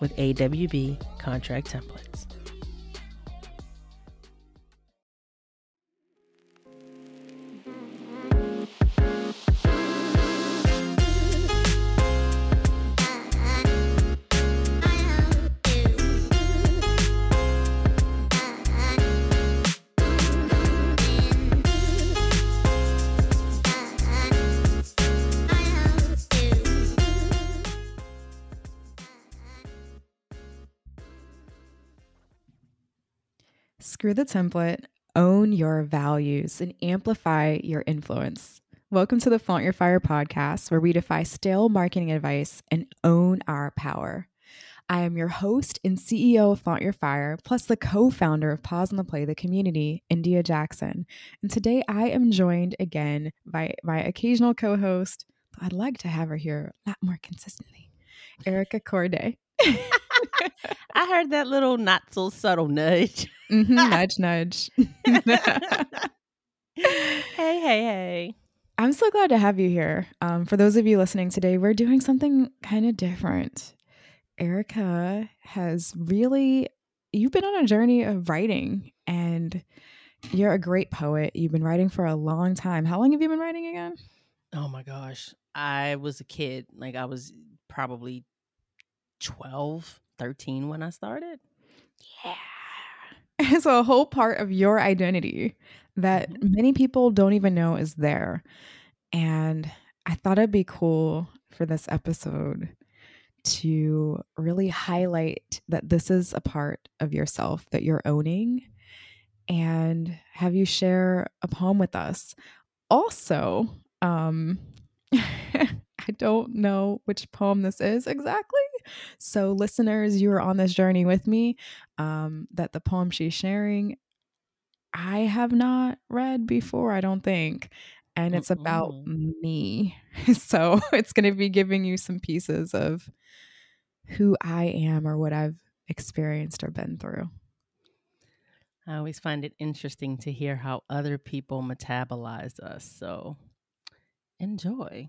with AWB contract templates. Screw the template, own your values, and amplify your influence. Welcome to the Flaunt Your Fire podcast, where we defy stale marketing advice and own our power. I am your host and CEO of Flaunt Your Fire, plus the co founder of Pause on the Play, the community, India Jackson. And today I am joined again by my occasional co host, I'd like to have her here a lot more consistently, Erica Courdae. I heard that little not so subtle nudge. Mm-hmm, nudge, nudge. hey, hey, hey. I'm so glad to have you here. Um, for those of you listening today, we're doing something kind of different. Erica has really, you've been on a journey of writing and you're a great poet. You've been writing for a long time. How long have you been writing again? Oh my gosh. I was a kid. Like I was probably 12, 13 when I started. Yeah. It's a whole part of your identity that mm-hmm. many people don't even know is there. And I thought it'd be cool for this episode to really highlight that this is a part of yourself that you're owning and have you share a poem with us. Also, um, I don't know which poem this is exactly. So, listeners, you are on this journey with me. Um, that the poem she's sharing, I have not read before, I don't think. And it's about me. So, it's going to be giving you some pieces of who I am or what I've experienced or been through. I always find it interesting to hear how other people metabolize us. So, enjoy.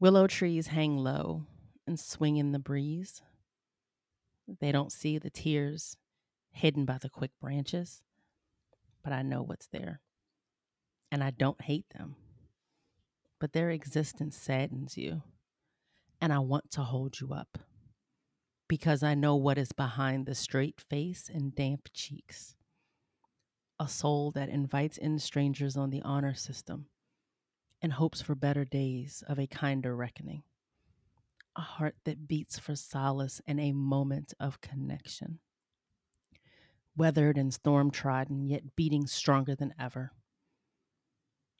Willow trees hang low and swing in the breeze. They don't see the tears hidden by the quick branches, but I know what's there. And I don't hate them, but their existence saddens you. And I want to hold you up because I know what is behind the straight face and damp cheeks. A soul that invites in strangers on the honor system and hopes for better days of a kinder reckoning. A heart that beats for solace and a moment of connection. Weathered and storm trodden, yet beating stronger than ever.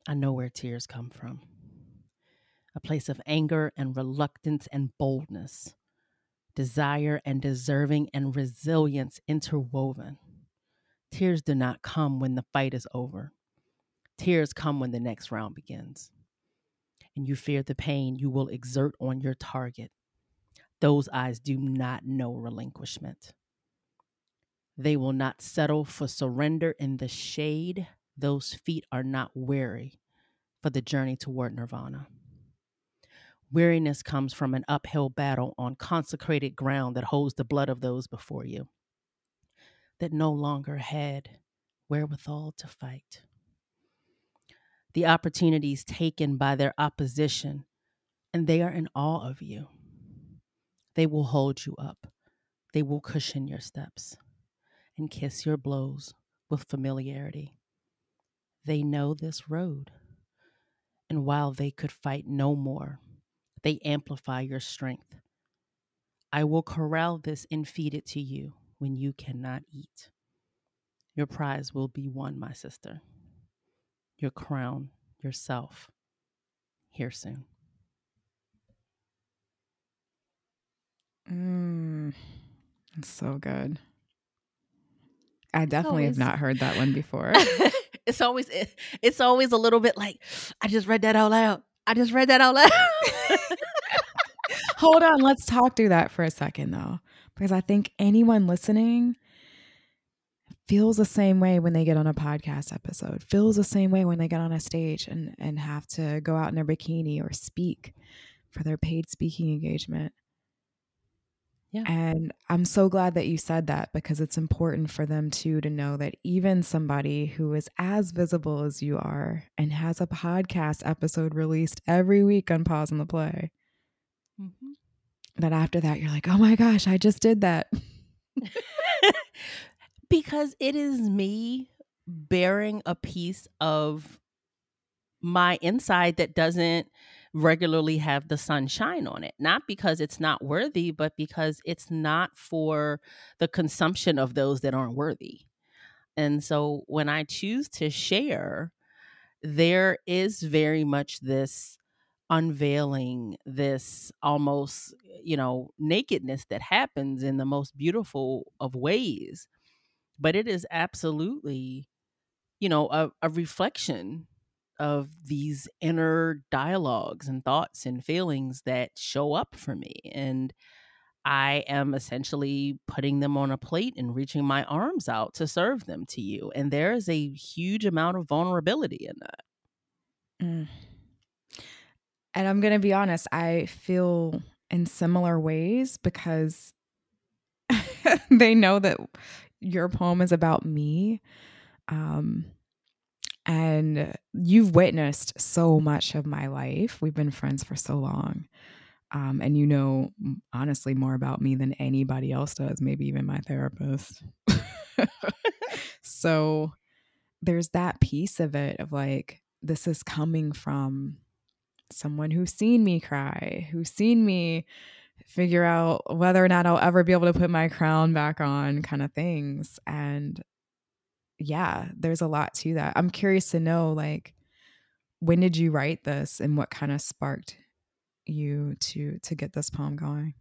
I know where tears come from a place of anger and reluctance and boldness, desire and deserving and resilience interwoven. Tears do not come when the fight is over. Tears come when the next round begins. And you fear the pain you will exert on your target. Those eyes do not know relinquishment. They will not settle for surrender in the shade. Those feet are not weary for the journey toward nirvana. Weariness comes from an uphill battle on consecrated ground that holds the blood of those before you that no longer had wherewithal to fight the opportunities taken by their opposition, and they are in awe of you. They will hold you up. They will cushion your steps and kiss your blows with familiarity. They know this road. And while they could fight no more, they amplify your strength. I will corral this and feed it to you when you cannot eat. Your prize will be won, my sister. Your crown, yourself, here soon. Mm, it's so good. I definitely always, have not heard that one before. it's always it's always a little bit like I just read that out loud. I just read that out loud. Hold on, let's talk through that for a second though, because I think anyone listening feels the same way when they get on a podcast episode. Feels the same way when they get on a stage and and have to go out in a bikini or speak for their paid speaking engagement. Yeah. And I'm so glad that you said that because it's important for them too to know that even somebody who is as visible as you are and has a podcast episode released every week on Pause on the Play, mm-hmm. that after that you're like, oh my gosh, I just did that. because it is me bearing a piece of my inside that doesn't regularly have the sun shine on it. Not because it's not worthy, but because it's not for the consumption of those that aren't worthy. And so when I choose to share, there is very much this unveiling, this almost, you know, nakedness that happens in the most beautiful of ways. But it is absolutely, you know, a, a reflection of these inner dialogues and thoughts and feelings that show up for me. And I am essentially putting them on a plate and reaching my arms out to serve them to you. And there is a huge amount of vulnerability in that. Mm. And I'm going to be honest, I feel in similar ways because they know that your poem is about me. Um, and you've witnessed so much of my life. We've been friends for so long. Um, and you know, honestly, more about me than anybody else does, maybe even my therapist. so there's that piece of it of like, this is coming from someone who's seen me cry, who's seen me figure out whether or not I'll ever be able to put my crown back on, kind of things. And yeah, there's a lot to that. I'm curious to know like when did you write this and what kind of sparked you to to get this poem going?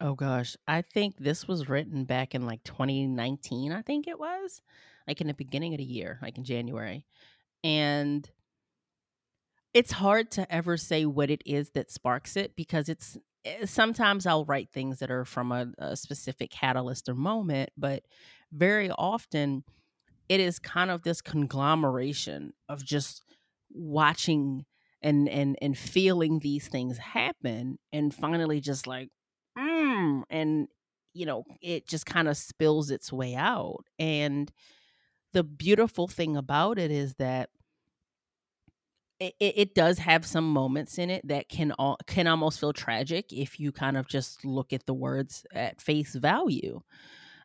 Oh gosh, I think this was written back in like 2019, I think it was. Like in the beginning of the year, like in January. And it's hard to ever say what it is that sparks it because it's sometimes I'll write things that are from a, a specific catalyst or moment, but very often it is kind of this conglomeration of just watching and and and feeling these things happen and finally just like mm, and you know it just kind of spills its way out and the beautiful thing about it is that it, it does have some moments in it that can all, can almost feel tragic if you kind of just look at the words at face value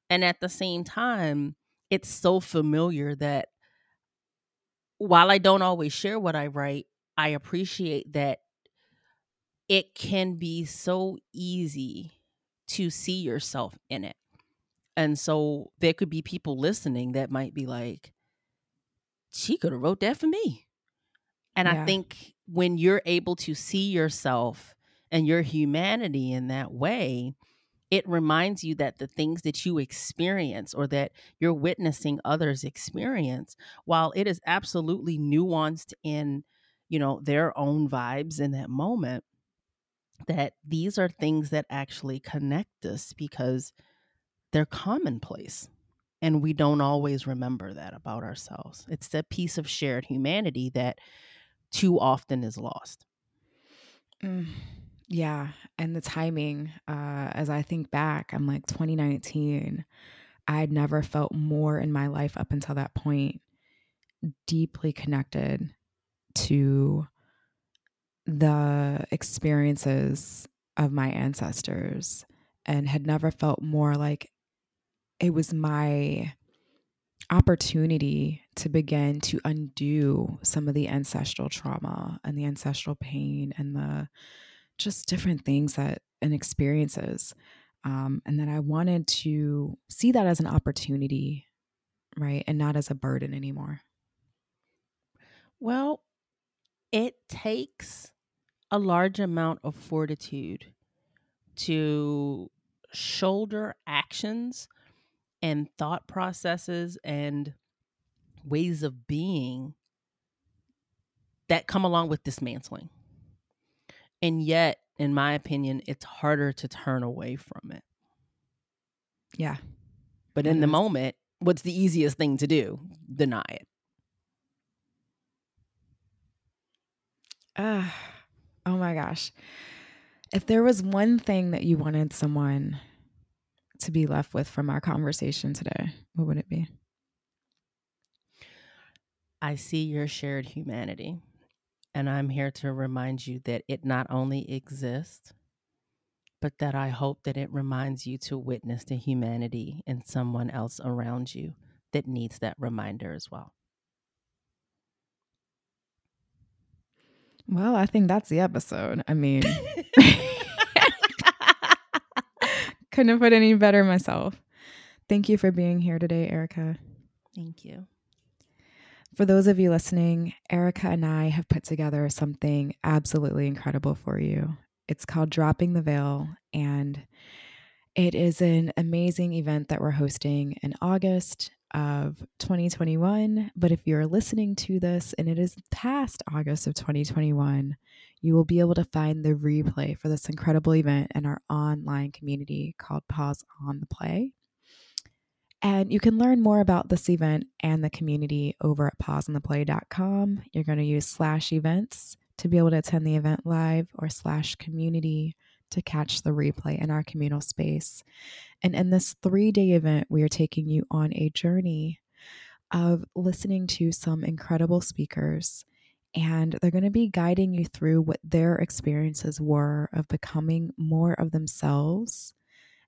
and at the same time it's so familiar that while I don't always share what I write, I appreciate that it can be so easy to see yourself in it. And so there could be people listening that might be like, she could have wrote that for me. And yeah. I think when you're able to see yourself and your humanity in that way, it reminds you that the things that you experience or that you're witnessing others experience while it is absolutely nuanced in you know their own vibes in that moment that these are things that actually connect us because they're commonplace and we don't always remember that about ourselves it's that piece of shared humanity that too often is lost mm. Yeah. And the timing, uh, as I think back, I'm like 2019, I'd never felt more in my life up until that point deeply connected to the experiences of my ancestors and had never felt more like it was my opportunity to begin to undo some of the ancestral trauma and the ancestral pain and the just different things that and experiences um, and that i wanted to see that as an opportunity right and not as a burden anymore. Well it takes a large amount of fortitude to shoulder actions and thought processes and ways of being that come along with dismantling. And yet, in my opinion, it's harder to turn away from it. Yeah. But in the moment, what's the easiest thing to do? Deny it. Uh, oh my gosh. If there was one thing that you wanted someone to be left with from our conversation today, what would it be? I see your shared humanity, and I'm here to remind you that it not only exists, but that I hope that it reminds you to witness the humanity in someone else around you that needs that reminder as well. Well, I think that's the episode. I mean, couldn't have put any better myself. Thank you for being here today, Erica. Thank you. For those of you listening, Erica and I have put together something absolutely incredible for you. It's called Dropping the Veil, and it is an amazing event that we're hosting in August of 2021. But if you're listening to this and it is past August of 2021, you will be able to find the replay for this incredible event in our online community called Pause on the Play. And you can learn more about this event and the community over at pauseontheplay.com. You're going to use slash events to be able to attend the event live or slash community to catch the replay in our communal space. And in this three day event, we are taking you on a journey of listening to some incredible speakers. And they're going to be guiding you through what their experiences were of becoming more of themselves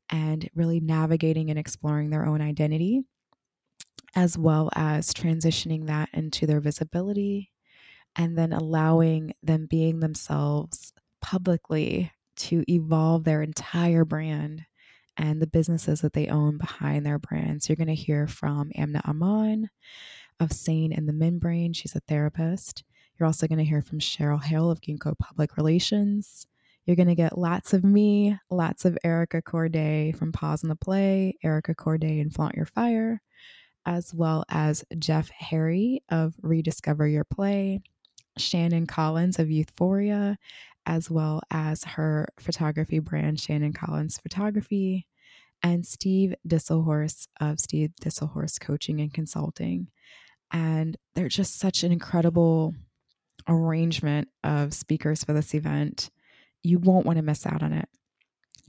and really navigating and exploring their own identity, as well as transitioning that into their visibility and then allowing them being themselves publicly to evolve their entire brand and the businesses that they own behind their brands. You're going to hear from Amna Aman of Sane and the Membrane. She's a therapist. You're also going to hear from Cheryl Hale of Ginkgo Public Relations. You're going to get lots of me, lots of Erica Courdae from Pause on the Play, Erica Courdae and Flaunt Your Fire, as well as Jeff Harry of Rediscover Your Play, Shannon Collins of Euphoria, as well as her photography brand, Shannon Collins Photography, and Steve Disselhorst of Steve Disselhorst Coaching and Consulting. And they're just such an incredible arrangement of speakers for this event. You won't want to miss out on it.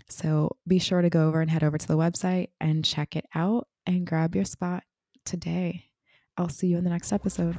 So be sure to go over and head over to the website and check it out and grab your spot today. I'll see you in the next episode.